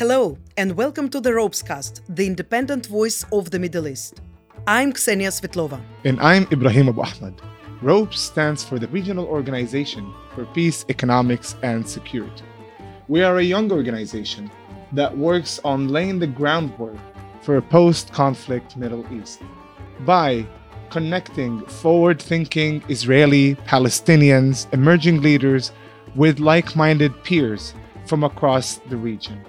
Hello, and welcome to the Ropescast, the independent voice of the Middle East. I'm Ksenia Svetlova. And I'm Ibrahim Abu Ahmad. ROPES stands for the Regional Organization for Peace, Economics, and Security. We are a young organization that works on laying the groundwork for a post conflict Middle East by connecting forward thinking Israeli, Palestinians, emerging leaders with like minded peers from across the region.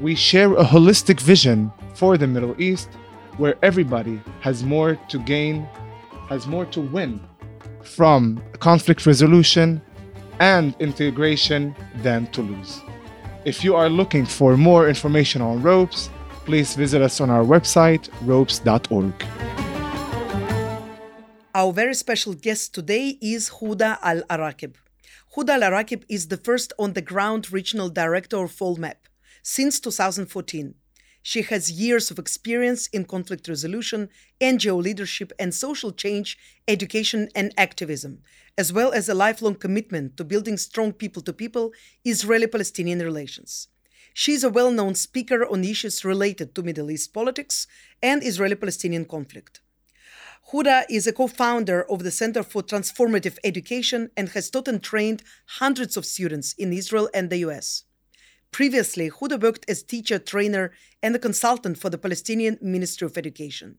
We share a holistic vision for the Middle East where everybody has more to gain, has more to win from conflict resolution and integration than to lose. If you are looking for more information on ropes, please visit us on our website, ropes.org. Our very special guest today is Huda Abu-Arquob. Huda Abu-Arquob is the first on the ground regional director of ALLMEP since 2014. She has years of experience in conflict resolution, NGO leadership, and social change, education, and activism, as well as a lifelong commitment to building strong people to people Israeli Palestinian relations. She is a well known speaker on issues related to Middle East politics and Israeli Palestinian conflict. Huda is a co founder of the Center for Transformative Education and has taught and trained hundreds of students in Israel and the US. Previously, Huda worked as teacher, trainer, and a consultant for the Palestinian Ministry of Education.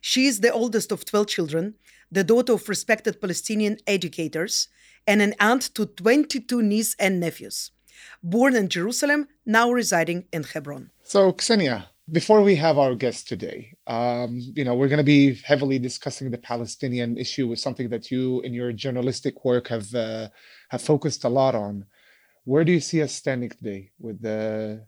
She is the oldest of 12 children, the daughter of respected Palestinian educators, and an aunt to 22 nieces and nephews. Born in Jerusalem, now residing in Hebron. So, Ksenia, before we have our guest today, um, you know, we're going to be heavily discussing the Palestinian issue, with something that you, in your journalistic work, have uh, have focused a lot on. Where do you see us standing today with the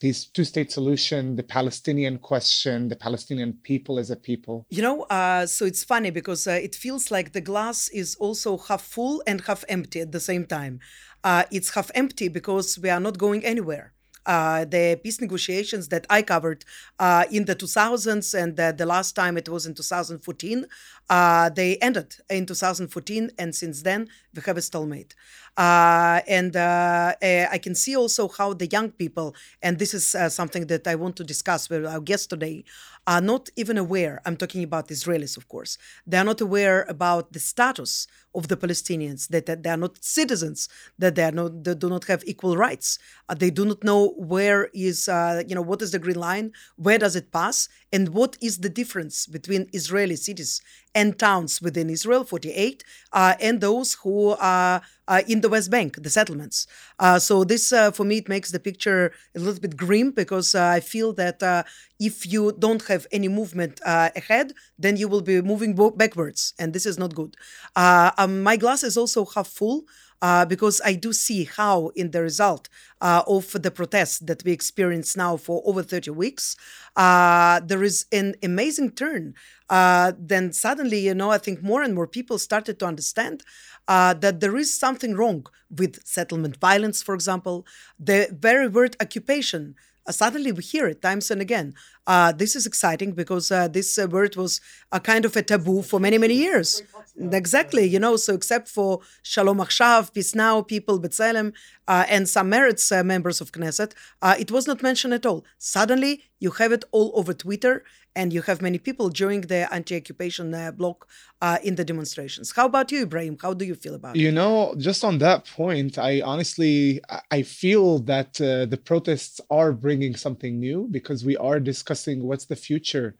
this two-state solution, the Palestinian question, the Palestinian people as a people? You know, uh, so it's funny because uh, it feels like the glass is also half full and half empty at the same time. Uh, it's half empty because we are not going anywhere. Uh, the peace negotiations that I covered uh, in the 2000s and the, last time it was in 2014, uh, they ended in 2014, and since then we have a stalemate. Uh, and uh, eh, I can see also how the young people, and this is uh, something that I want to discuss with our guest today, are not even aware. I'm talking about Israelis, of course. They are not aware about the status of the Palestinians, that, they are not citizens, that they, are not, they do not have equal rights. Uh, they do not know where is, uh, you know, what is the green line, where does it pass, and what is the difference between Israeli cities and towns within Israel, 48, uh, and those who are uh, in the West Bank, the settlements. Uh, so this, uh, for me, it makes the picture a little bit grim because uh, I feel that uh, if you don't have any movement ahead, then you will be moving backwards, and this is not good. Um, my glass is also half full uh, because I do see how, in the result uh, of the protests that we experience now for over 30 weeks, uh, there is an amazing turn. Uh, then suddenly, you know, I think more and more people started to understand uh, that there is something wrong with settlement violence, for example, the very word occupation uh, suddenly we hear it times and again. Uh, this is exciting because uh, this uh, word was a kind of a taboo for many, many years. Exactly, you know, so except for Shalom Achshav, Peace Now, People, B'Tselem, uh, and some Meretz uh, members of Knesset, it was not mentioned at all. Suddenly, you have it all over Twitter, and you have many people during the anti-occupation uh, block uh, in the demonstrations. How about you, Ibrahim? How do you feel about you it? You know, just on that point, I honestly I feel that uh, the protests are bringing something new because we are discussing what's the future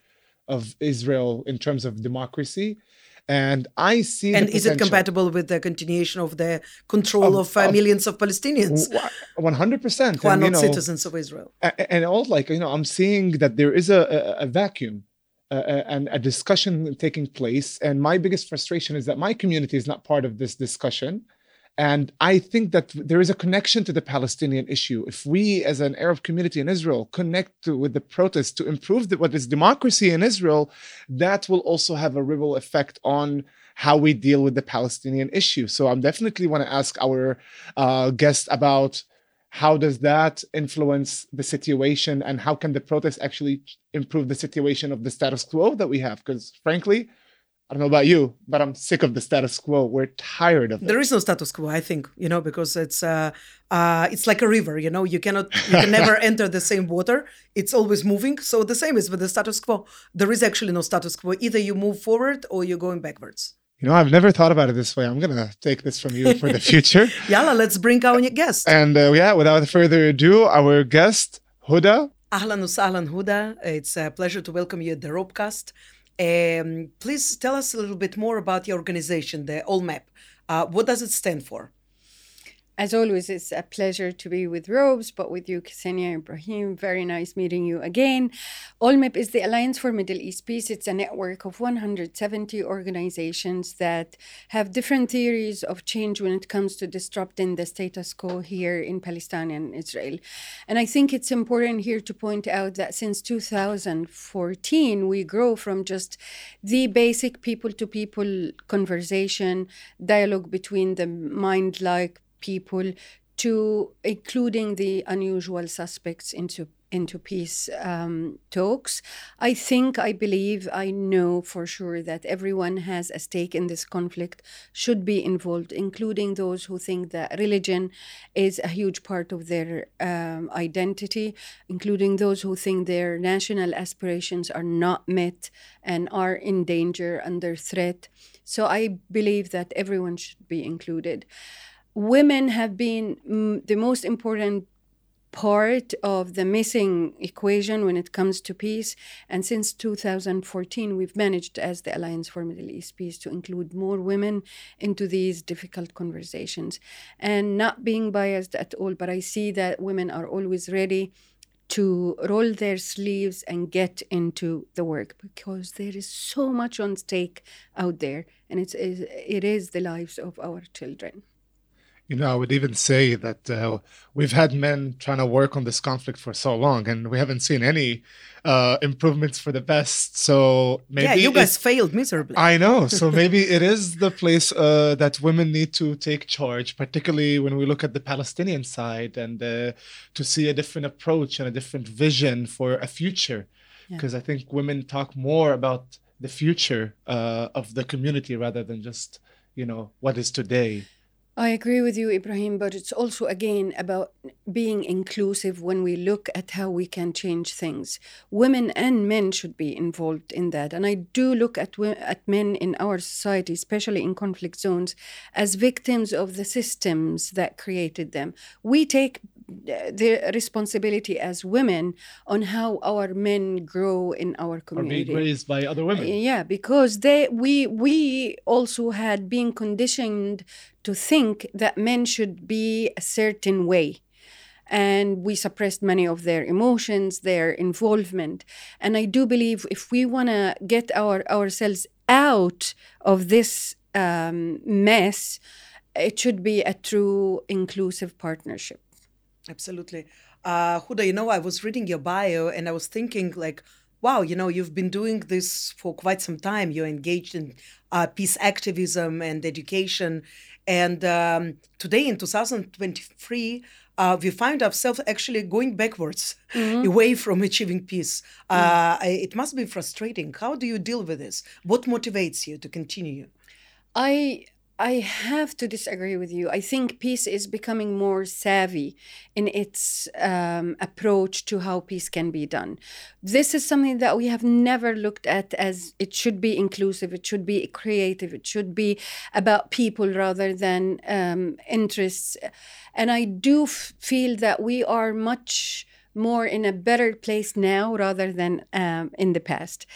of Israel in terms of democracy and I see. And is it compatible with the continuation of the control of, of, uh, of millions of Palestinians? One hundred percent. Who are not know, citizens of Israel. And all like you know, I'm seeing that there is a, a, a vacuum. Uh, and a discussion taking place. And my biggest frustration is that my community is not part of this discussion. And I think that there is a connection to the Palestinian issue. If we, as an Arab community in Israel, connect to, with the protests to improve the, what is democracy in Israel, that will also have a ripple effect on how we deal with the Palestinian issue. So I'm definitely want to ask our uh, guest about how does that influence the situation and how can the protests actually improve the situation of the status quo that we have? Because frankly, I don't know about you, but I'm sick of the status quo. We're tired of it. There is no status quo, I think, you know, because it's uh, uh, it's like a river, you know. You cannot, you can never enter the same water. It's always moving. So the same is with the status quo. There is actually no status quo. Either you move forward or you're going backwards. You know, I've never thought about it this way. I'm gonna take this from you for the future. Yalla, let's bring our guest. And uh, yeah, without further ado, our guest, Huda. Ahlan usahlan Huda. It's a pleasure to welcome you at the Ropescast. Um, please tell us a little bit more about your organization, the ALLMEP. Uh, what does it stand for? As always, it's a pleasure to be with Ropes, but with you, Ksenia Ibrahim. Very nice meeting you again. ALLMEP is the Alliance for Middle East Peace. It's a network of 170 organizations that have different theories of change when it comes to disrupting the status quo here in Palestine and Israel. And I think it's important here to point out that since 2014, we grow from just the basic people to people conversation, dialogue between the mind like people to including the unusual suspects into into peace um, talks. I think, I believe, I know for sure that everyone has a stake in this conflict, should be involved, including those who think that religion is a huge part of their um, identity, including those who think their national aspirations are not met and are in danger, under threat. So I believe that everyone should be included women have been mm, the most important part of the missing equation when it comes to peace. And since 2014, we've managed, as the Alliance for Middle East Peace, to include more women into these difficult conversations. And not being biased at all, but I see that women are always ready to roll their sleeves and get into the work because there is so much on stake out there, and it's, it is the lives of our children. You know, I would even say that uh, we've had men trying to work on this conflict for so long, and we haven't seen any uh, improvements for the best. So maybe yeah, you guys failed miserably. I know. So maybe it is the place uh, that women need to take charge, particularly when we look at the Palestinian side and uh, to see a different approach and a different vision for a future. Because yeah. I think women talk more about the future uh, of the community rather than just you know what is today I agree with you, Ibrahim, but it's also again about being inclusive when we look at how we can change things. Women and men should be involved in that. And I do look at, at men in our society, especially in conflict zones, as victims of the systems that created them. We take the responsibility as women on how our men grow in our community. Or being raised by other women. Yeah, because they we we also had been conditioned to think that men should be a certain way. And we suppressed many of their emotions, their involvement. And I do believe if we want to get our ourselves out of this um, mess, it should be a true inclusive partnership. Absolutely. Uh, Huda, you know, I was reading your bio and I was thinking, like, wow, you know, you've been doing this for quite some time. You're engaged in uh, peace activism and education. And um, today in 2023, uh, we find ourselves actually going backwards mm-hmm. away from achieving peace. Uh, mm-hmm. it must be frustrating. How do you deal with this? What motivates you to continue? I I have to disagree with you. I think peace is becoming more savvy in its um, approach to how peace can be done. This is something that we have never looked at as it should be inclusive, it should be creative, it should be about people rather than um, interests. And I do f- feel that we are much more in a better place now rather than um, in the past.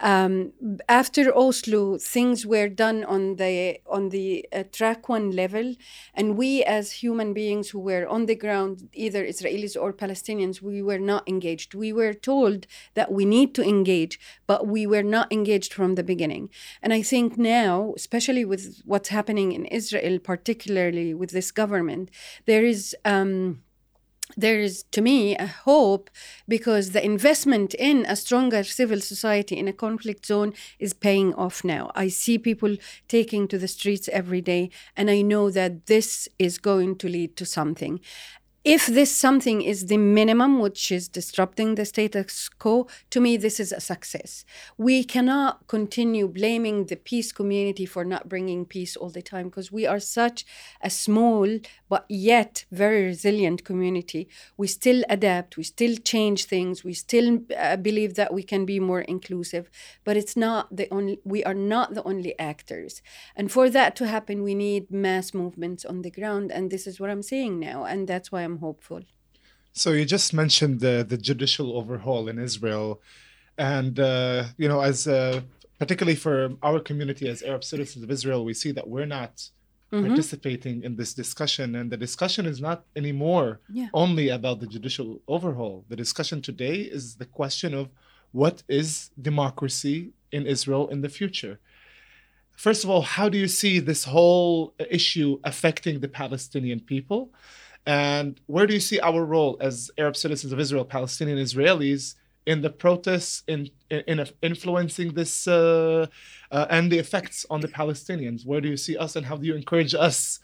Um, after Oslo, things were done on the on the uh, track one level, and we as human beings who were on the ground, either Israelis or Palestinians, we were not engaged. We were told that we need to engage, but we were not engaged from the beginning. And I think now, especially with what's happening in Israel, particularly with this government, there is. Um, there is to me a hope because the investment in a stronger civil society in a conflict zone is paying off now. I see people taking to the streets every day and i know that this is going to lead to something if this something is the minimum, which is disrupting the status quo, to me, this is a success. We cannot continue blaming the peace community for not bringing peace all the time because we are such a small but yet very resilient community. We still adapt, we still change things, we still uh, believe that we can be more inclusive, but it's not the only, we are not the only actors. And for that to happen, we need mass movements on the ground. And this is what I'm saying now. And that's why I'm hopeful. So you just mentioned the the judicial overhaul in Israel, and uh, you know, as uh, particularly for our community as Arab citizens of Israel, we see that we're not mm-hmm. participating in this discussion, and the discussion is not anymore yeah. only about the judicial overhaul. The discussion today is the question of what is democracy in Israel in the future. First of all, how do you see this whole issue affecting the Palestinian people? And where do you see our role as Arab citizens of Israel, Palestinian Israelis, in the protests, in, in, in influencing this uh, uh, and the effects on the Palestinians? Where do you see us, and how do you encourage us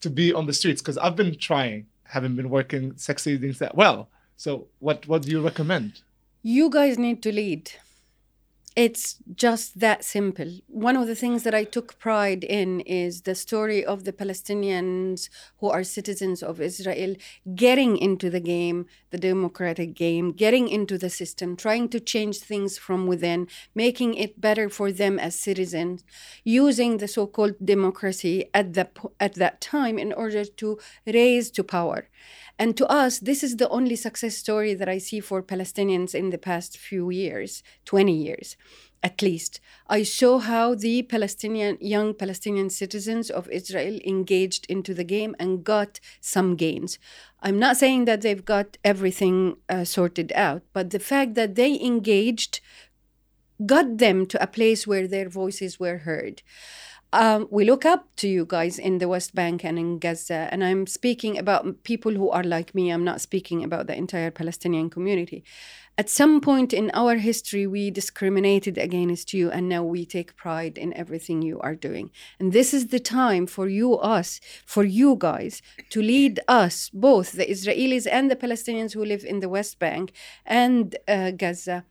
to be on the streets? Because I've been trying, haven't been working, succeeding that well. So, what what do you recommend? You guys need to lead it's just that simple. One of the things that I took pride in is the story of the Palestinians who are citizens of Israel getting into the game, the democratic game, getting into the system, trying to change things from within, making it better for them as citizens, using the so called democracy at, the, at that time in order to raise to power. And to us, this is the only success story that I see for Palestinians in the past few years, 20 years at least. I saw how the Palestinian young Palestinian citizens of Israel engaged into the game and got some gains. I'm not saying that they've got everything uh, sorted out, but the fact that they engaged got them to a place where their voices were heard. Um, we look up to you guys in the West Bank and in Gaza. And I'm speaking about people who are like me. I'm not speaking about the entire Palestinian community. At some point in our history, we discriminated against you, and now we take pride in everything you are doing. And this is the time for you, us, for you guys to lead us, both the Israelis and the Palestinians who live in the West Bank and uh, Gaza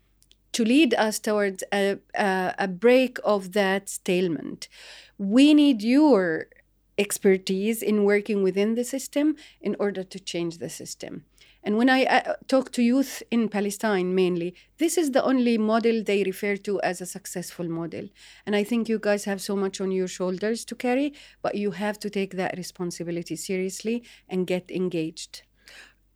to lead us towards a, a, a, break of that stalemate we need your expertise in working within the system in order to change the system. And when I uh, talk to youth in Palestine mainly, this is the only model they refer to as a successful model. And I think you guys have so much on your shoulders to carry, but you have to take that responsibility seriously and get engaged.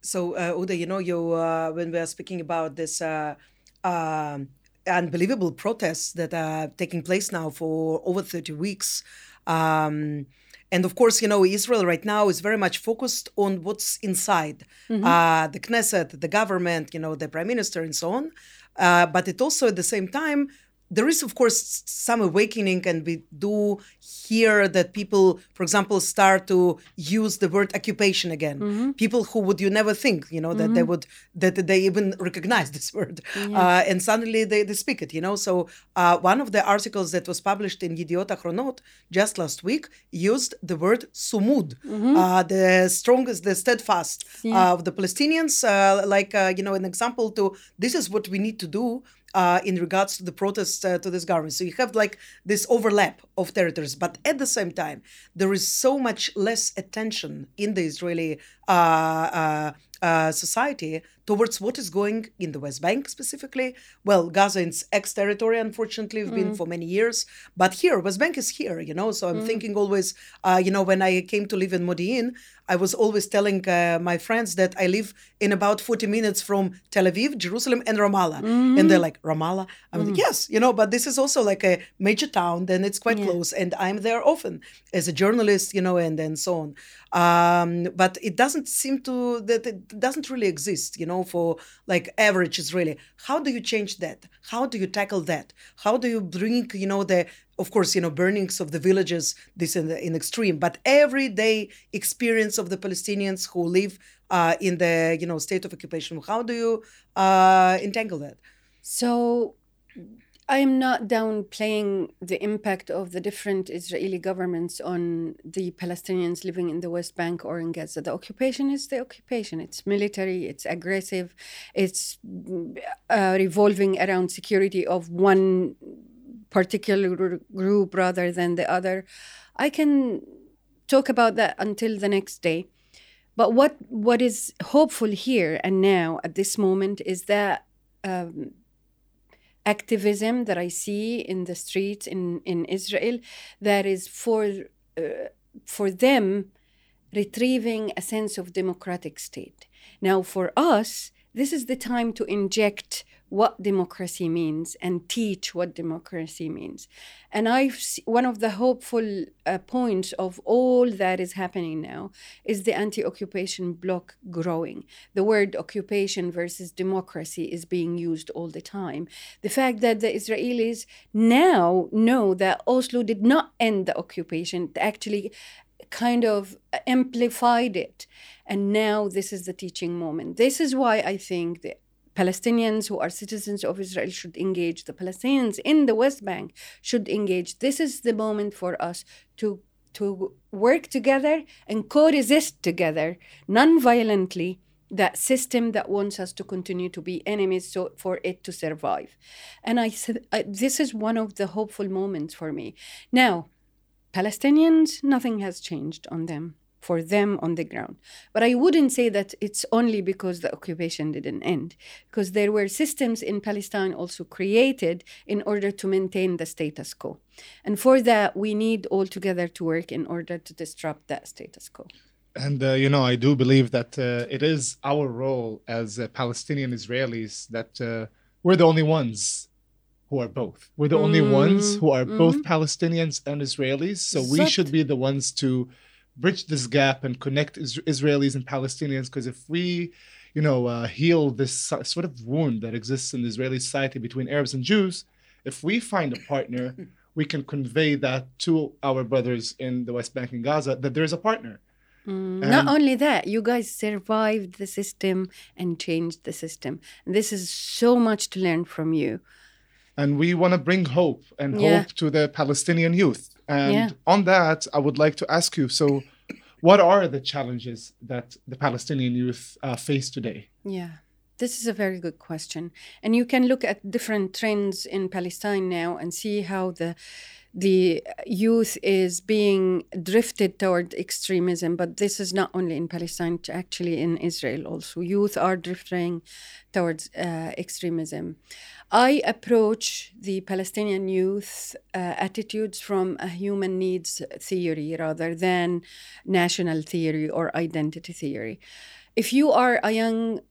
So, uh, Huda, you know, you uh, when we are speaking about this uh, um, unbelievable protests that are taking place now for over 30 weeks. Um, and of course, you know, Israel right now is very much focused on what's inside mm-hmm. uh, the Knesset, the government, you know, the prime minister, and so on. Uh, but it also, at the same time, there is of course some awakening and we do hear that people for example start to use the word occupation again mm-hmm. people who would you never think you know that mm-hmm. they would that they even recognize this word yeah. uh, and suddenly they, they speak it you know so uh, one of the articles that was published in Yediot Achronot just last week used the word sumud mm-hmm. uh, the strongest the steadfast yeah. of the Palestinians uh, like uh, you know an example to this is what we need to do uh, in regards to the protests uh, to this government. So you have like this overlap of territories, but at the same time, there is so much less attention in the Israeli uh, uh, uh society towards what is going in the West Bank specifically. Well, Gaza is ex-territory, unfortunately, we've mm. been for many years, but here, West Bank is here, you know. So I'm mm. thinking always, uh, you know, when I came to live in Modi'in, I was always telling uh, my friends that I live in about 40 minutes from Tel Aviv, Jerusalem, and Ramallah. Mm. And they're like, Ramallah? I'm like, mm. yes, you know, but this is also like a major town, then it's quite yeah. close. And I'm there often as a journalist, you know, and then so on. Um, but it doesn't seem to, that it doesn't really exist, you know, for like average Israeli. How do you change that? How do you tackle that? How do you bring, you know, the of course, you know, burnings of the villages, this in, the, in extreme, but everyday experience of the Palestinians who live uh, in the, you know, state of occupation. How do you uh, entangle that? So I am not downplaying the impact of the different Israeli governments on the Palestinians living in the West Bank or in Gaza. The occupation is the occupation. It's military, it's aggressive, it's uh, revolving around security of one particular group rather than the other. I can talk about that until the next day. But what, what is hopeful here and now at this moment is that um, activism that I see in the streets in, in Israel that is for, uh, for them retrieving a sense of democratic state. Now, for us, this is the time to inject what democracy means and teach what democracy means. And I've one of the hopeful uh, points of all that is happening now is the anti-occupation bloc growing. The word occupation versus democracy is being used all the time. The fact that the Israelis now know that Oslo did not end the occupation, actually kind of amplified it. And now this is the teaching moment. This is why I think the Palestinians who are citizens of Israel should engage. The Palestinians in the West Bank should engage. This is the moment for us to to work together and co-resist together non-violently that system that wants us to continue to be enemies so for it to survive and i said this is one of the hopeful moments for me now palestinians nothing has changed on them for them on the ground. But I wouldn't say that it's only because the occupation didn't end, because there were systems in Palestine also created in order to maintain the status quo. And for that, we need all together to work in order to disrupt that status quo. And, uh, you know, I do believe that uh, it is our role as uh, Palestinian Israelis that uh, we're the only ones who are both. We're the mm only ones who are mm both mm-hmm. Palestinians and Israelis. So we should be the ones to bridge this gap and connect is- Israelis and Palestinians. Because if we, you know, uh, heal this sort of wound that exists in the Israeli society between Arabs and Jews, if we find a partner, we can convey that to our brothers in the West Bank and Gaza that there's a partner. Mm, not only that, you guys survived the system and changed the system. And this is so much to learn from you. And we want to bring hope and yeah. hope to the Palestinian youth. And yeah. on that, I would like to ask you so, what are the challenges that the Palestinian youth uh, face today? Yeah. This is a very good question. And you can look at different trends in Palestine now and see how the the youth is being drifted toward extremism, but this is not only in Palestine, actually in Israel also. Youth are drifting towards uh, extremism. I approach the Palestinian youth uh, attitudes from a human needs theory rather than national theory or identity theory. If you are a young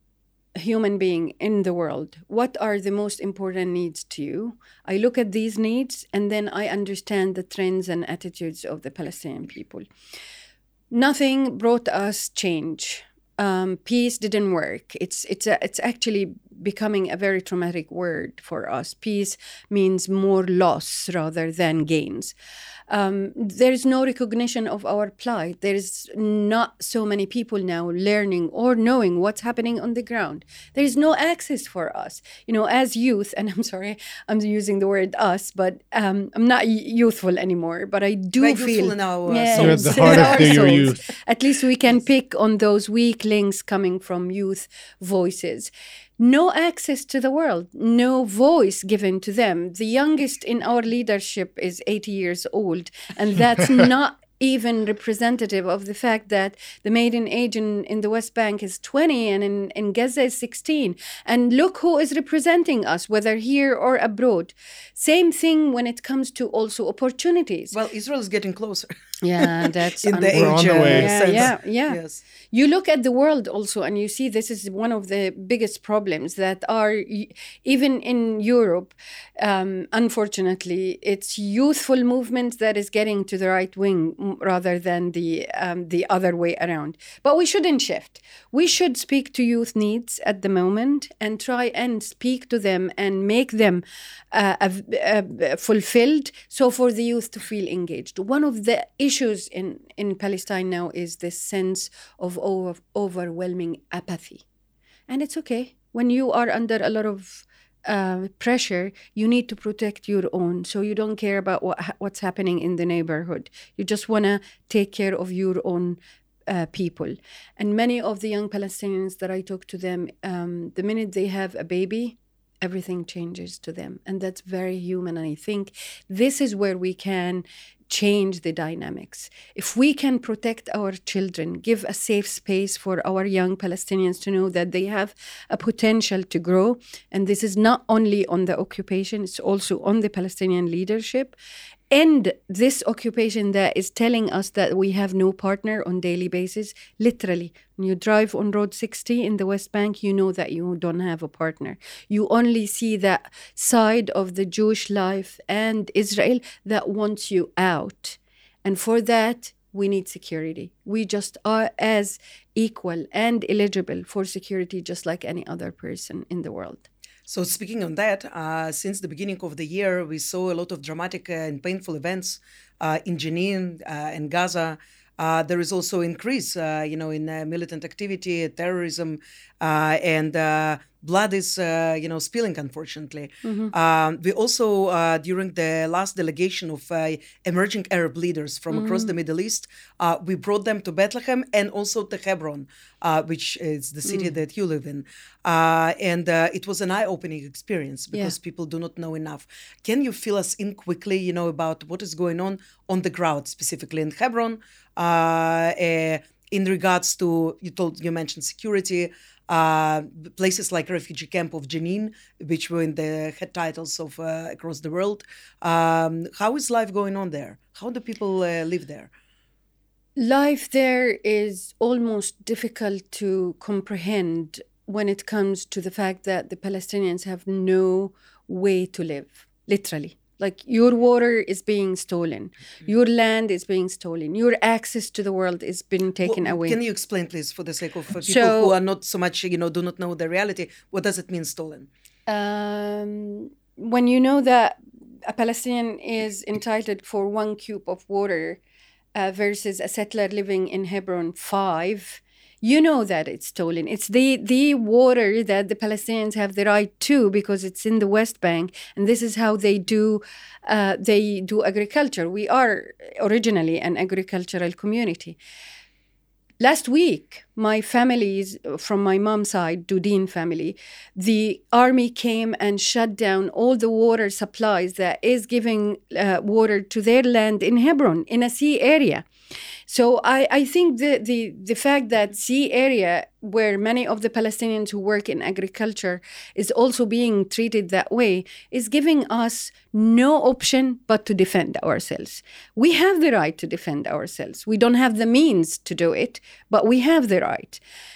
human being in the world, what are the most important needs to you? I look at these needs and then I understand the trends and attitudes of the Palestinian people. Nothing brought us change um, peace didn't work. It's it's a, it's actually becoming a very traumatic word for us. Peace means more loss rather than gains. Um, there is no recognition of our plight. There is not so many people now learning or knowing what's happening on the ground. There is no access for us. You know, as youth, and I'm sorry, I'm using the word us, but um, I'm not youthful anymore. But I do We're feel in our yeah, souls. You're at the heart of the, youth. At least we can pick on those weak links coming from youth voices no access to the world, no voice given to them. The youngest in our leadership is 80 years old, and that's not even representative of the fact that the maiden age in, in the West Bank is 20 and in, in Gaza is 16. And look who is representing us, whether here or abroad. Same thing when it comes to also opportunities. Well, Israel is getting closer. Yeah, that's in the age. On the. Yeah, yeah, yeah. Yes. You look at the world also, and you see this is one of the biggest problems that are even in Europe. Um, unfortunately, it's youthful movement that is getting to the right wing rather than the um, the other way around. But we shouldn't shift. We should speak to youth needs at the moment and try and speak to them and make them uh, uh, fulfilled. So for the youth to feel engaged. One of the issues in in Palestine now is this sense of over, overwhelming apathy, and it's okay when you are under a lot of uh, pressure, you need to protect your own. So you don't care about what what's happening in the neighborhood. You just want to take care of your own uh, people. And many of the young Palestinians that I talk to them, um, the minute they have a baby, everything changes to them. And that's very human. And I think this is where we can change the dynamics. If we can protect our children, give a safe space for our young Palestinians to know that they have a potential to grow, and this is not only on the occupation, it's also on the Palestinian leadership, end this occupation that is telling us that we have no partner on daily basis literally. When you drive on road 60 in the west bank you know that you don't have a partner. You only see that side of the jewish life and israel that wants you out. And for that we need security. We just are as equal and eligible for security just like any other person in the world so speaking on that, uh, since the beginning of the year, we saw a lot of dramatic and painful events uh, in Jenin uh, and Gaza. Uh, there is also increase, uh, you know, in uh, militant activity, terrorism, and blood is uh, you know spilling unfortunately mm-hmm. um, we also uh, during the last delegation of uh, emerging arab leaders from mm-hmm. across the middle east uh, we brought them to bethlehem and also to hebron uh, which is the city mm. that you live in uh, and it was an eye-opening experience because yeah. people do not know enough can you fill us in quickly you know about what is going on on the ground specifically in hebron in regards to you told you mentioned security uh, places like refugee camp of Jenin, which were in the head titles of uh, across the world. Um, how is life going on there? How do people uh, live there? Life there is almost difficult to comprehend when it comes to the fact that the Palestinians have no way to live, literally. Like your water is being stolen, mm-hmm. your land is being stolen, your access to the world is being taken well, away. Can you explain, please, for the sake of people so, who are not so much, you know, do not know the reality? What does it mean stolen? Um, when you know that a Palestinian is entitled for one cube of water uh, versus a settler living in Hebron five, you know that it's stolen. It's the the water that the Palestinians have the right to because it's in the West Bank, and this is how they do uh, they do agriculture. We are originally an agricultural community. Last week, my families from my mom's side, Dudin family, the army came and shut down all the water supplies that is giving uh, water to their land in Hebron, in a C area. So I, I think the, the, the fact that C area, where many of the Palestinians who work in agriculture is also being treated that way, is giving us no option but to defend ourselves. We have the right to defend ourselves. We don't have the means to do it, but we have the.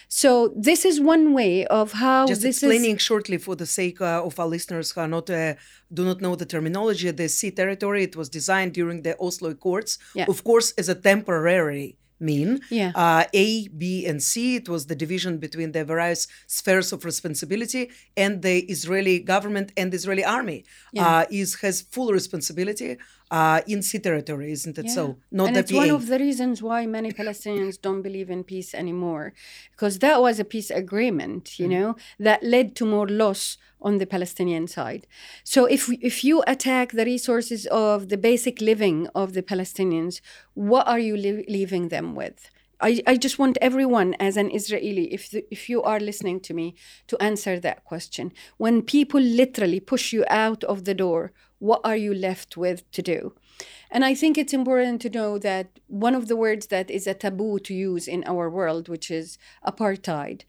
So this is one way of how Just this explaining is... shortly for the sake uh, of our listeners who are not uh, do not know the terminology. The C territory it was designed during the Oslo Accords, yeah. of course, as a temporary mean. Yeah. Uh, a, B, and C. It was the division between the various spheres of responsibility, and the Israeli government and the Israeli army yeah. uh, is has full responsibility uh, in C territory, isn't it yeah. so? Not and it's PA. one of the reasons why many Palestinians don't believe in peace anymore, because that was a peace agreement, you mm. know, that led to more loss on the Palestinian side. So if if you attack the resources of the basic living of the Palestinians, what are you li- leaving them with? I, I just want everyone as an Israeli, if, the, if you are listening to me, to answer that question. When people literally push you out of the door, what are you left with to do? And I think it's important to know that one of the words that is a taboo to use in our world, which is apartheid,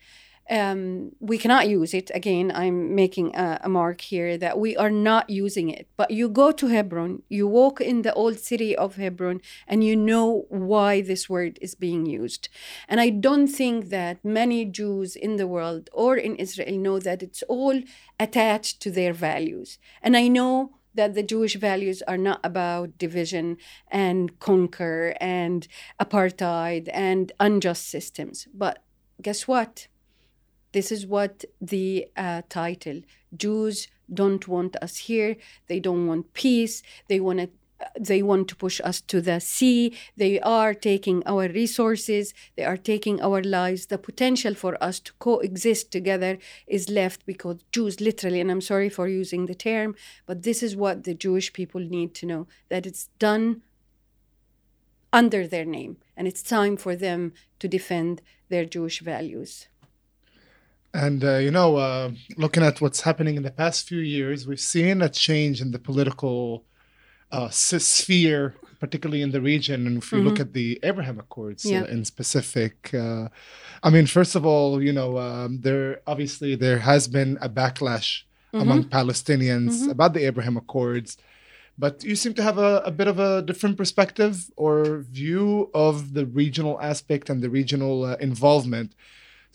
um, we cannot use it. Again, I'm making a, a, mark here that we are not using it. But you go to Hebron, you walk in the old city of Hebron, and you know why this word is being used. And I don't think that many Jews in the world or in Israel know that it's all attached to their values. And I know that the Jewish values are not about division and conquer and apartheid and unjust systems. But guess what? This is what the uh, title Jews don't want us here. They don't want peace. They want to they want to push us to the sea. They are taking our resources. They are taking our lives. The potential for us to coexist together is left because Jews, literally, and I'm sorry for using the term, but this is what the Jewish people need to know that it's done under their name. And it's time for them to defend their Jewish values. And, uh, you know, uh, looking at what's happening in the past few years, we've seen a change in the political uh, sphere, particularly in the region. And if you mm-hmm. look at the Abraham Accords uh, yeah. in specific, uh, I mean, first of all, you know, um, there obviously there has been a backlash mm-hmm. among Palestinians mm-hmm. about the Abraham Accords. But you seem to have a, a bit of a different perspective or view of the regional aspect and the regional uh, involvement.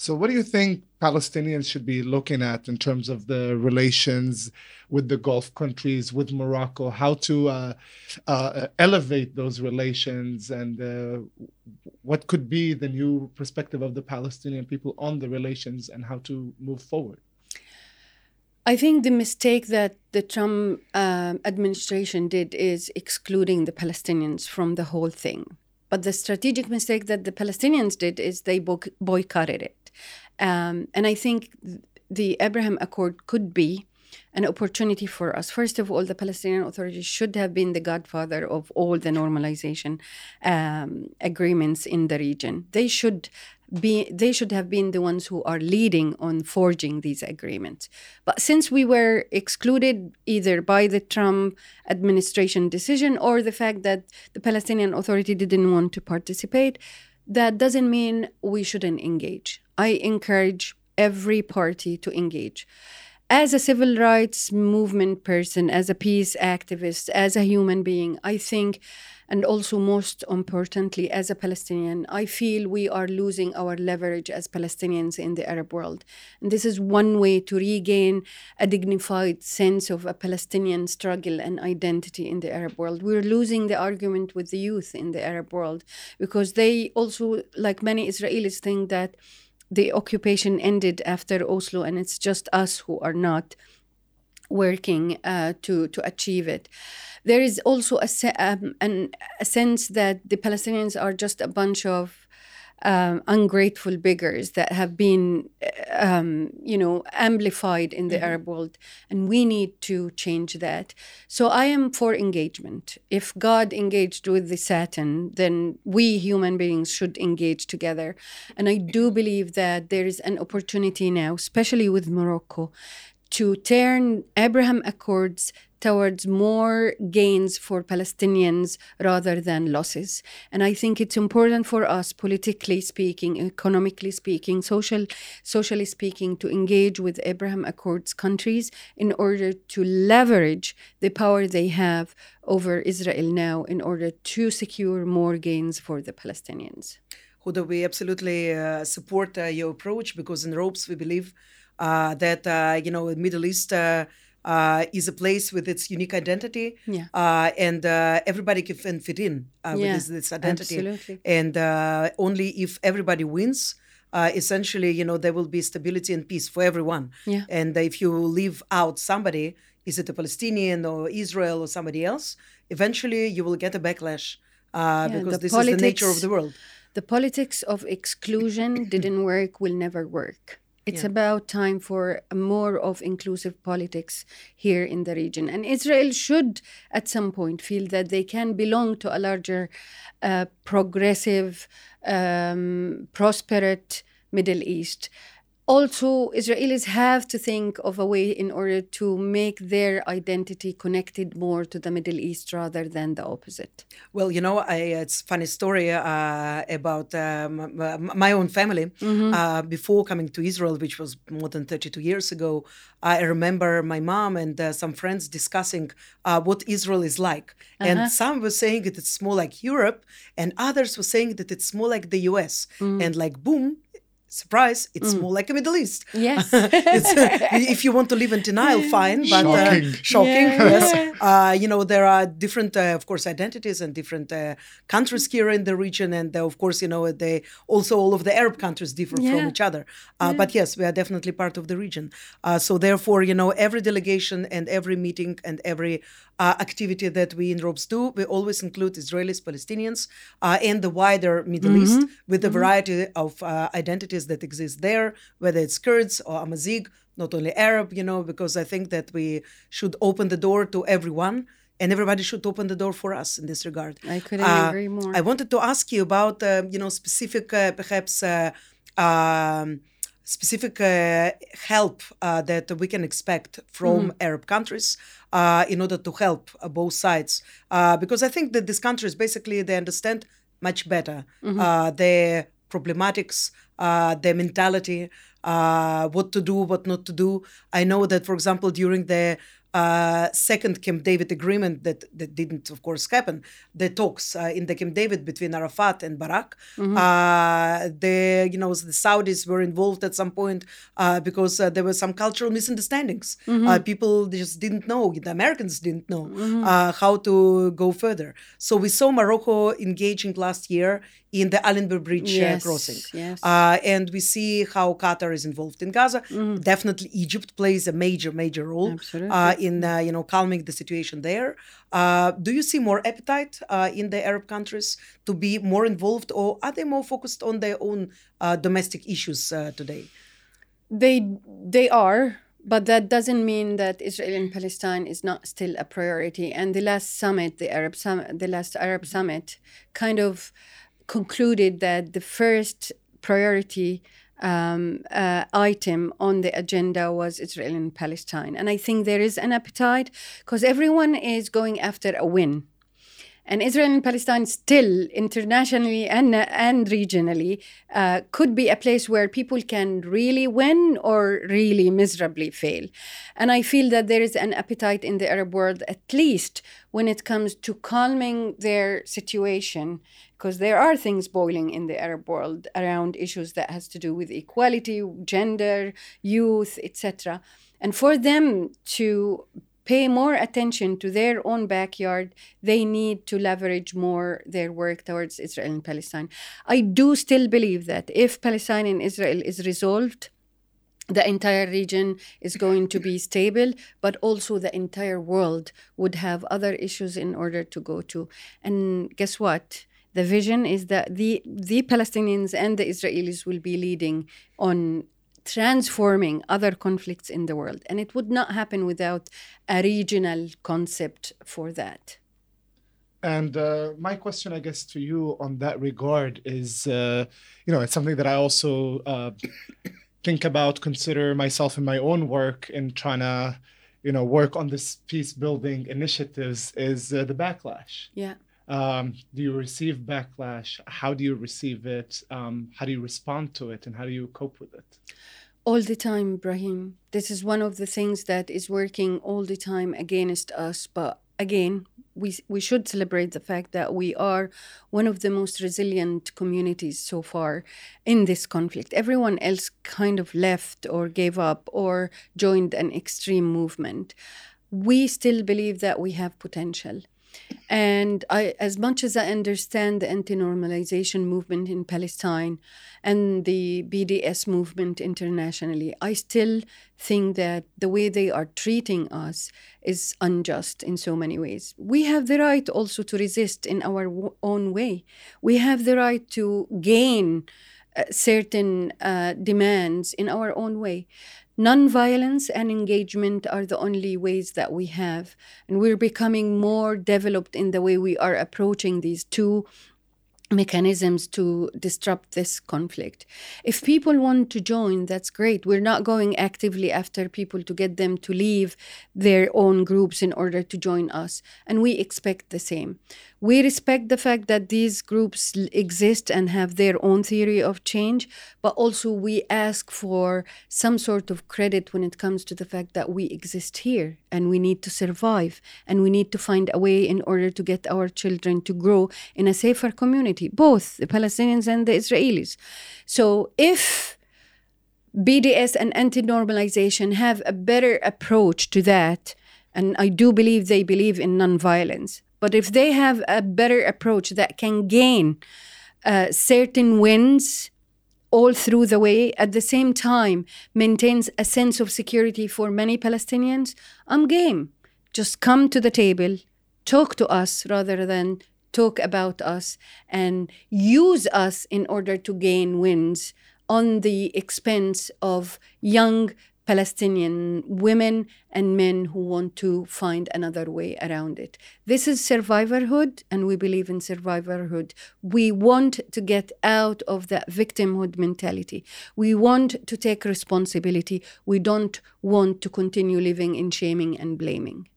So, what do you think Palestinians should be looking at in terms of the relations with the Gulf countries, with Morocco, how to uh, uh, elevate those relations, and uh, what could be the new perspective of the Palestinian people on the relations and how to move forward? I think the mistake that the Trump uh, administration did is excluding the Palestinians from the whole thing. But the strategic mistake that the Palestinians did is they boycotted it. Um, and I think the Abraham Accord could be an opportunity for us. First of all, the Palestinian Authority should have been the godfather of all the normalization um, agreements in the region. They should be they should have been the ones who are leading on forging these agreements but since we were excluded either by the trump administration decision or the fact that the palestinian authority didn't want to participate that doesn't mean we shouldn't engage. I encourage every party to engage. As a civil rights movement person as a peace activist as a human being i think and also, most importantly, as a Palestinian, I feel we are losing our leverage as Palestinians in the Arab world. And this is one way to regain a dignified sense of a Palestinian struggle and identity in the Arab world. We're losing the argument with the youth in the Arab world because they also, like many Israelis, think that the occupation ended after Oslo and it's just us who are not working uh, to to achieve it. There is also a, se- um, an, a sense that the Palestinians are just a bunch of um, ungrateful beggars that have been, um, you know, amplified in the mm-hmm. Arab world, and we need to change that. So I am for engagement. If God engaged with the Satan, then we human beings should engage together. And I do believe that there is an opportunity now, especially with Morocco, to turn Abraham Accords towards more gains for Palestinians rather than losses. And I think it's important for us, politically speaking, economically speaking, social, socially speaking, to engage with Abraham Accords countries in order to leverage the power they have over Israel now in order to secure more gains for the Palestinians. Huda, we absolutely uh, support uh, your approach because in ROPES we believe uh, that, uh, you know, the Middle East uh, uh, is a place with its unique identity, yeah. uh, and uh, everybody can fit in uh, with this, this, identity. Absolutely. And uh, only if everybody wins, uh, essentially, you know, there will be stability and peace for everyone. Yeah. And if you leave out somebody, is it a Palestinian or Israel or somebody else? Eventually, you will get a backlash yeah, because this politics, is the nature of the world. The politics of exclusion didn't work, will never work. It's yeah. about time for more of inclusive politics here in the region. And Israel should, at some point, feel that they can belong to a larger, uh, progressive, um, prosperous Middle East also Israelis have to think of a way in order to make their identity connected more to the Middle East rather than the opposite. Well, you know, I, it's funny story uh, about um, my own family. Mm-hmm. Uh, before coming to Israel, which was more than 32 years ago, I remember my mom and uh, some friends discussing uh, what Israel is like. Uh-huh. And some were saying that it's more like Europe, and others were saying that it's more like the US. Mm. And like, boom, surprise, it's mm. more like a Middle East. Yes. uh, if you want to live in denial, fine, but shocking. Uh, shocking yeah. Yes. Uh, you know, there are different, uh, of course, identities and different uh, countries here in the region, and uh, of course, you know, they also all of the Arab countries differ yeah. from each other. Yeah. But yes, we are definitely part of the region. so therefore, you know, every delegation and every meeting and every uh, activity that we in ROPES do. We always include Israelis, Palestinians, uh, and the wider Middle East with the variety of uh, identities that exist there, whether it's Kurds or Amazigh, not only Arab, you know, because I think that we should open the door to everyone and everybody should open the door for us in this regard. I couldn't Uh, agree more. I wanted to ask you about, uh, you know, specific, uh, perhaps, uh, um, specific uh, help uh, that we can expect from Arab countries uh, in order to help uh, both sides, uh, because I think that these countries basically they understand much better uh, their problematics, uh, their mentality, uh, what to do, what not to do. I know that, for example, during the uh, second Camp David agreement that, that didn't, of course, happen. The talks uh, in the Camp David between Arafat and Barak. Uh, the you know the Saudis were involved at some point uh, because uh, there were some cultural misunderstandings. Uh, people just didn't know. The Americans didn't know uh, how to go further. So we saw Morocco engaging last year in the Allenby Bridge uh, Yes, crossing. yes. Uh, and we see how Qatar is involved in Gaza. Definitely, Egypt plays a major, major role Absolutely. uh, in uh, you know calming the situation there. Uh, do you see more appetite uh, in the Arab countries to be more involved, or are they more focused on their own uh, domestic issues uh, today? They they are, but that doesn't mean that Israel and Palestine is not still a priority. And the last summit, the Arab summit, the last Arab summit, kind of concluded that the first priority um, uh, item on the agenda was Israel and Palestine. And I think there is an appetite because everyone is going after a win. And Israel and Palestine still internationally and, and regionally uh, could be a place where people can really win or really miserably fail. And I feel that there is an appetite in the Arab world, at least when it comes to calming their situation, because there are things boiling in the Arab world around issues that has to do with equality, gender, youth, etc. And for them to pay more attention to their own backyard, they need to leverage more their work towards Israel and Palestine. I do still believe that if Palestine and Israel is resolved, the entire region is going to be stable, but also the entire world would have other issues in order to go to. And guess what? The vision is that the, the Palestinians and the Israelis will be leading on transforming other conflicts in the world. And it would not happen without a regional concept for that. And uh, my question, I guess, to you on that regard is, uh, you know, it's something that I also uh, think about, consider myself in my own work in trying to, you know, work on this peace building initiatives is uh, the backlash. Yeah. Um, do you receive backlash? How do you receive it? Um, how do you respond to it? And how do you cope with it? All the time, Brahim. This is one of the things that is working all the time against us. But again, we, we should celebrate the fact that we are one of the most resilient communities so far in this conflict. Everyone else kind of left or gave up or joined an extreme movement. We still believe that we have potential. And I, as much as I understand the anti normalization movement in Palestine and the BDS movement internationally, I still think that the way they are treating us is unjust in so many ways. We have the right also to resist in our w- own way. We have the right to gain uh, certain uh, demands in our own way. Nonviolence and engagement are the only ways that we have. And we're becoming more developed in the way we are approaching these two mechanisms to disrupt this conflict. If people want to join, that's great. We're not going actively after people to get them to leave their own groups in order to join us. And we expect the same. We respect the fact that these groups exist and have their own theory of change, but also we ask for some sort of credit when it comes to the fact that we exist here and we need to survive and we need to find a way in order to get our children to grow in a safer community, both the Palestinians and the Israelis. So if BDS and anti normalization have a better approach to that. And I do believe they believe in nonviolence. But if they have a better approach that can gain uh, certain wins all through the way, at the same time maintains a sense of security for many Palestinians, I'm game. just come to the table, talk to us rather than talk about us and use us in order to gain wins on the expense of young Palestinian women and men who want to find another way around it. This is survivorhood, and we believe in survivorhood. We want to get out of that victimhood mentality. We want to take responsibility. We don't want to continue living in shaming and blaming.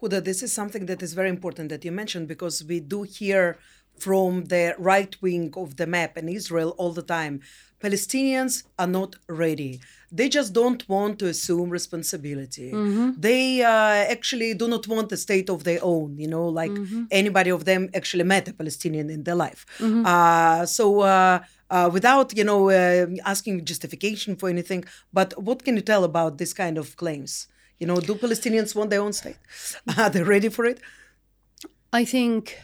Huda, this is something that is very important that you mentioned because we do hear from the right wing of the map in Israel all the time Palestinians are not ready. They just don't want to assume responsibility. Mm-hmm. They uh, actually do not want a state of their own. You know, like mm-hmm. anybody of them actually met a Palestinian in their life. Mm-hmm. Uh, so. Uh, uh without you know uh, asking justification for anything but what can you tell about this kind of claims you know do palestinians want their own state are they ready for it i think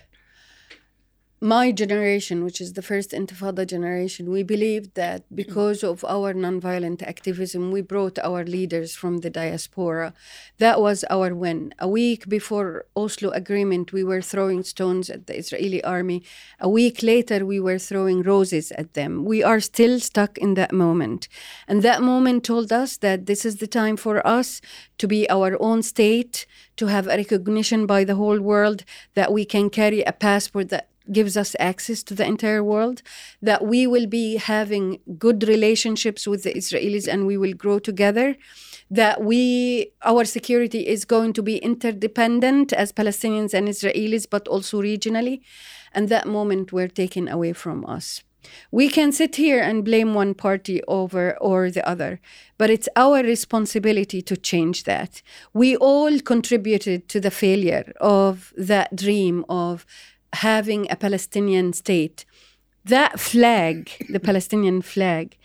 my generation, which is the first Intifada generation, we believed that mm-hmm. because of our nonviolent activism, we brought our leaders from the diaspora. That was our win. A week before Oslo agreement, we were throwing stones at the Israeli army. A week later, we were throwing roses at them. We are still stuck in that moment. And that moment told us that this is the time for us to be our own state, to have a recognition by the whole world that we can carry a passport that gives us access to the entire world, that we will be having good relationships with the Israelis and we will grow together, that we our security is going to be interdependent as Palestinians and Israelis, but also regionally. And that moment were taken away from us. We can sit here and blame one party over or the other, but it's our responsibility to change that. We all contributed to the failure of that dream of having a Palestinian state. That flag, the Palestinian flag,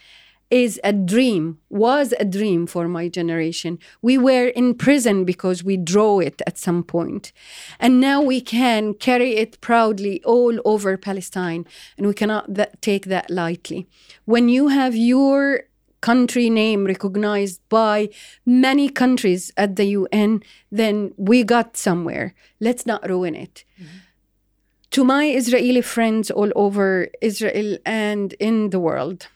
is a dream, was a dream for my generation. We were in prison because we drew it at some point. And now we can carry it proudly all over Palestine, and we cannot take that lightly. When you have your country name recognized by many countries at the UN, then we got somewhere. Let's not ruin it. Mm-hmm to my Israeli friends all over Israel and in the world,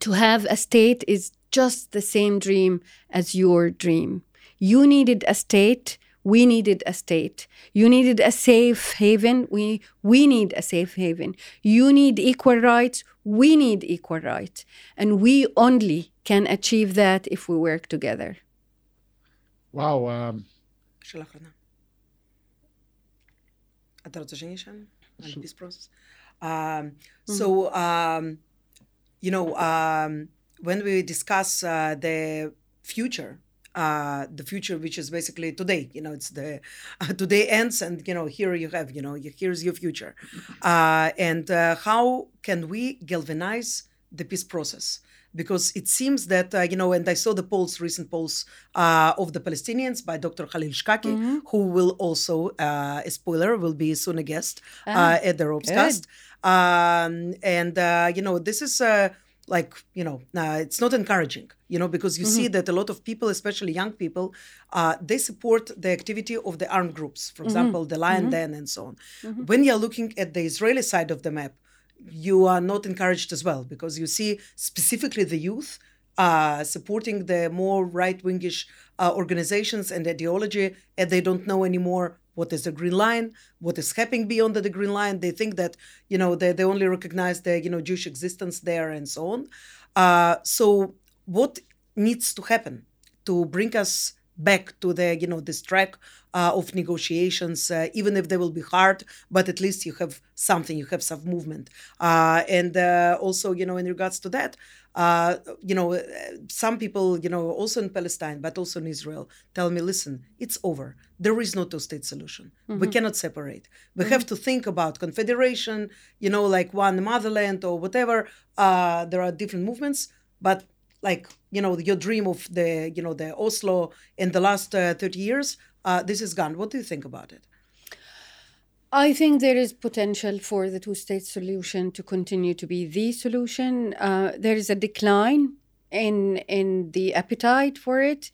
to have a state is just the same dream as your dream. You needed a state. We needed a state. You needed a safe haven. We, we need a safe haven. You need equal rights. We need equal rights. And we only can achieve that if we work together. Wow. Um, a tradução em chama, this process. Um, so, mm-hmm. um, you know, um, when we discuss uh, the future, uh, the future, which is basically today, you know, it's the uh, today ends, and you know, here you have, you know, here's your future, uh, and uh, how can we galvanize the peace process? Because it seems that uh, you know and i saw the polls recent polls uh, of the palestinians by dr khalil shikaki mm-hmm. who will also uh, a spoiler will be soon a guest ah, at the ropescast um, and uh, you know this is uh, like you know uh, it's not encouraging you know because you mm-hmm. see that a lot of people especially young people they support the activity of the armed groups for mm-hmm. example the lion mm-hmm. den and so on mm-hmm. when you're looking at the israeli side of the map you are not encouraged as well because you see specifically the youth uh, supporting the more right wingish uh, organizations and ideology, and they don't know anymore what is the green line, what is happening beyond the green line. They think that you know they, they only recognize the you know Jewish existence there and so on. Uh, so what needs to happen to bring us back to the you know this track uh, of negotiations uh, even if they will be hard but at least you have something you have some movement. Uh, and uh, also you know in regards to that uh, you know some people you know also in palestine but also in israel tell me listen it's over. There is no two-state solution. Mm-hmm. we cannot separate. We mm-hmm. have to think about confederation you know like one motherland or whatever. Uh, there are different movements but like you know your dream of the you know the Oslo in the last uh, 30 years uh, this is gone what do you think about it I think there is potential for the two state solution to continue to be the solution. Uh, there is a decline in in the appetite for it.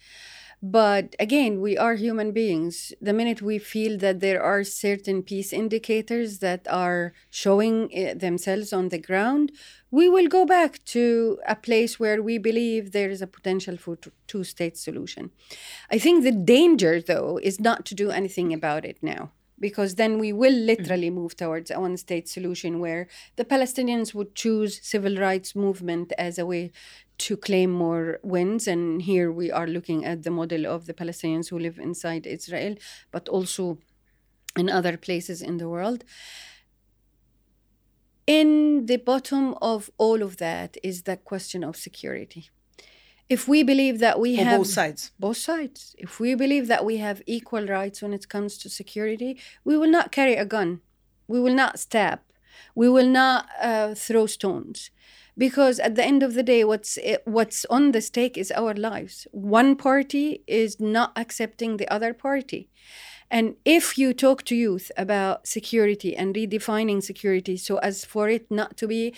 But again, we are human beings. The minute we feel that there are certain peace indicators that are showing eh, themselves on the ground, we will go back to a place where we believe there is a potential for two state solution. I think the danger, though, is not to do anything about it now because then we will mm. literally move towards a one state solution where the Palestinians would choose civil rights movement as a way to claim more wins. And here we are looking at the model of the Palestinians who live inside Israel, but also in other places in the world. In the bottom of all of that is the question of security. If we believe that we have both sides. both sides, if we believe that we have equal rights when it comes to security, we will not carry a gun, we will not stab, we will not uh, throw stones. Because at the end of the day what's what's on the stake is our lives. One party is not accepting the other party. And if you talk to youth about security and redefining security so as for it not to be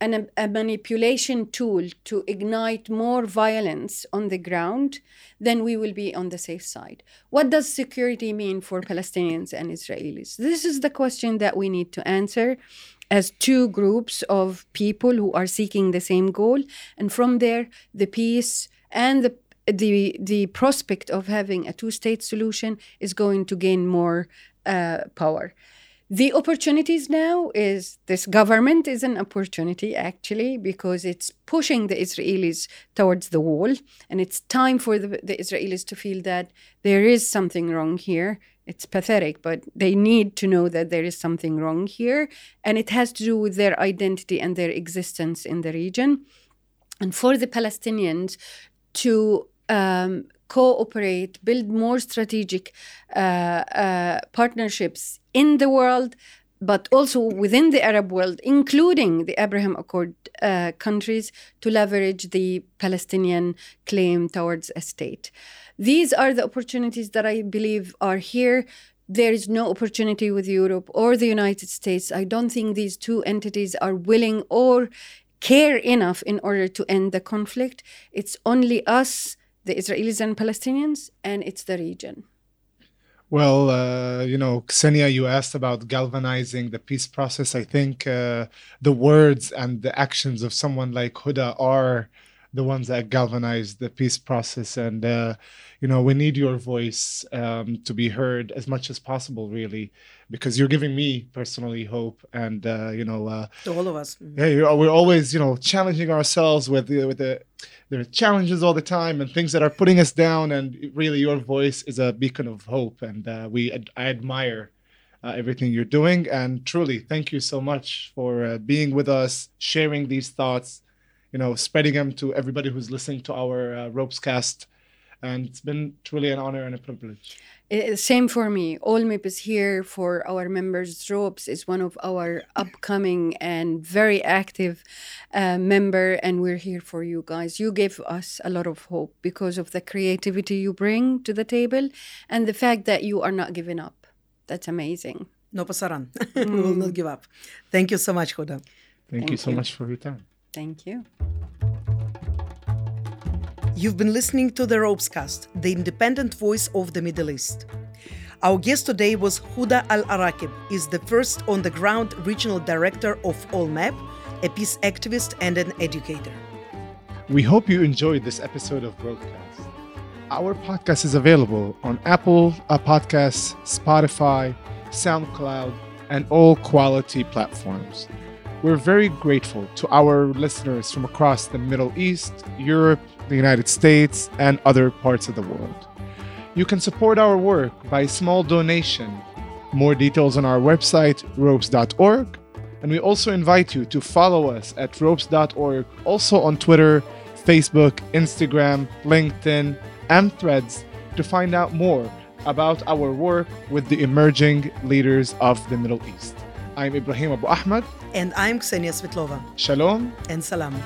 an, a manipulation tool to ignite more violence on the ground, then we will be on the safe side. What does security mean for Palestinians and Israelis? This is the question that we need to answer as two groups of people who are seeking the same goal. And from there, the peace and the the the prospect of having a two-state solution is going to gain more uh, power. The opportunities now is this government is an opportunity actually because it's pushing the Israelis towards the wall, and it's time for the, the Israelis to feel that there is something wrong here it's pathetic, but they need to know that there is something wrong here. And it has to do with their identity and their existence in the region. And for the Palestinians to um, cooperate, build more strategic uh, uh, partnerships in the world, but also within the Arab world, including the Abraham Accord uh, countries, to leverage the Palestinian claim towards a state. These are the opportunities that I believe are here. There is no opportunity with Europe or the United States. I don't think these two entities are willing or care enough in order to end the conflict. It's only us, the Israelis and Palestinians, and it's the region. Well, uh, you know, Ksenia, you asked about galvanizing the peace process. I think uh, the words and the actions of someone like Huda are the ones that galvanize the peace process. And, uh, you know, we need your voice um, to be heard as much as possible, really, because you're giving me personally hope. And, uh, you know, uh, to all of us. Mm-hmm. Yeah, we're always, you know, challenging ourselves with, with the there are challenges all the time and things that are putting us down and really your voice is a beacon of hope and uh, we i admire uh, everything you're doing and truly thank you so much for uh, being with us sharing these thoughts you know spreading them to everybody who's listening to our uh, ropescast and it's been truly an honor and a privilege same for me. ALLMEP is here for our members. Ropes is one of our upcoming and very active uh, member, and we're here for you guys. You give us a lot of hope because of the creativity you bring to the table and the fact that you are not giving up. That's amazing. No pasaran. Mm. we will not give up. Thank you so much, Huda. Thank, Thank you so you. much for your time. Thank you. You've been listening to the Ropescast, the independent voice of the Middle East. Our guest today was Huda Al Arakib, is the first on-the-ground regional director of ALLMEP, a peace activist and an educator. We hope you enjoyed this episode of Ropescast. Our podcast is available on Apple uh, Podcasts, Spotify, SoundCloud, and all quality platforms. We're very grateful to our listeners from across the Middle East, Europe, the United States, and other parts of the world. You can support our work by a small donation. More details on our website, ropes.org. And we also invite you to follow us at ropes.org, also on Twitter, Facebook, Instagram, LinkedIn, and Threads to find out more about our work with the emerging leaders of the Middle East. I'm Ibrahim Abu Ahmad. And I'm Ksenia Svetlova. Shalom. And salam.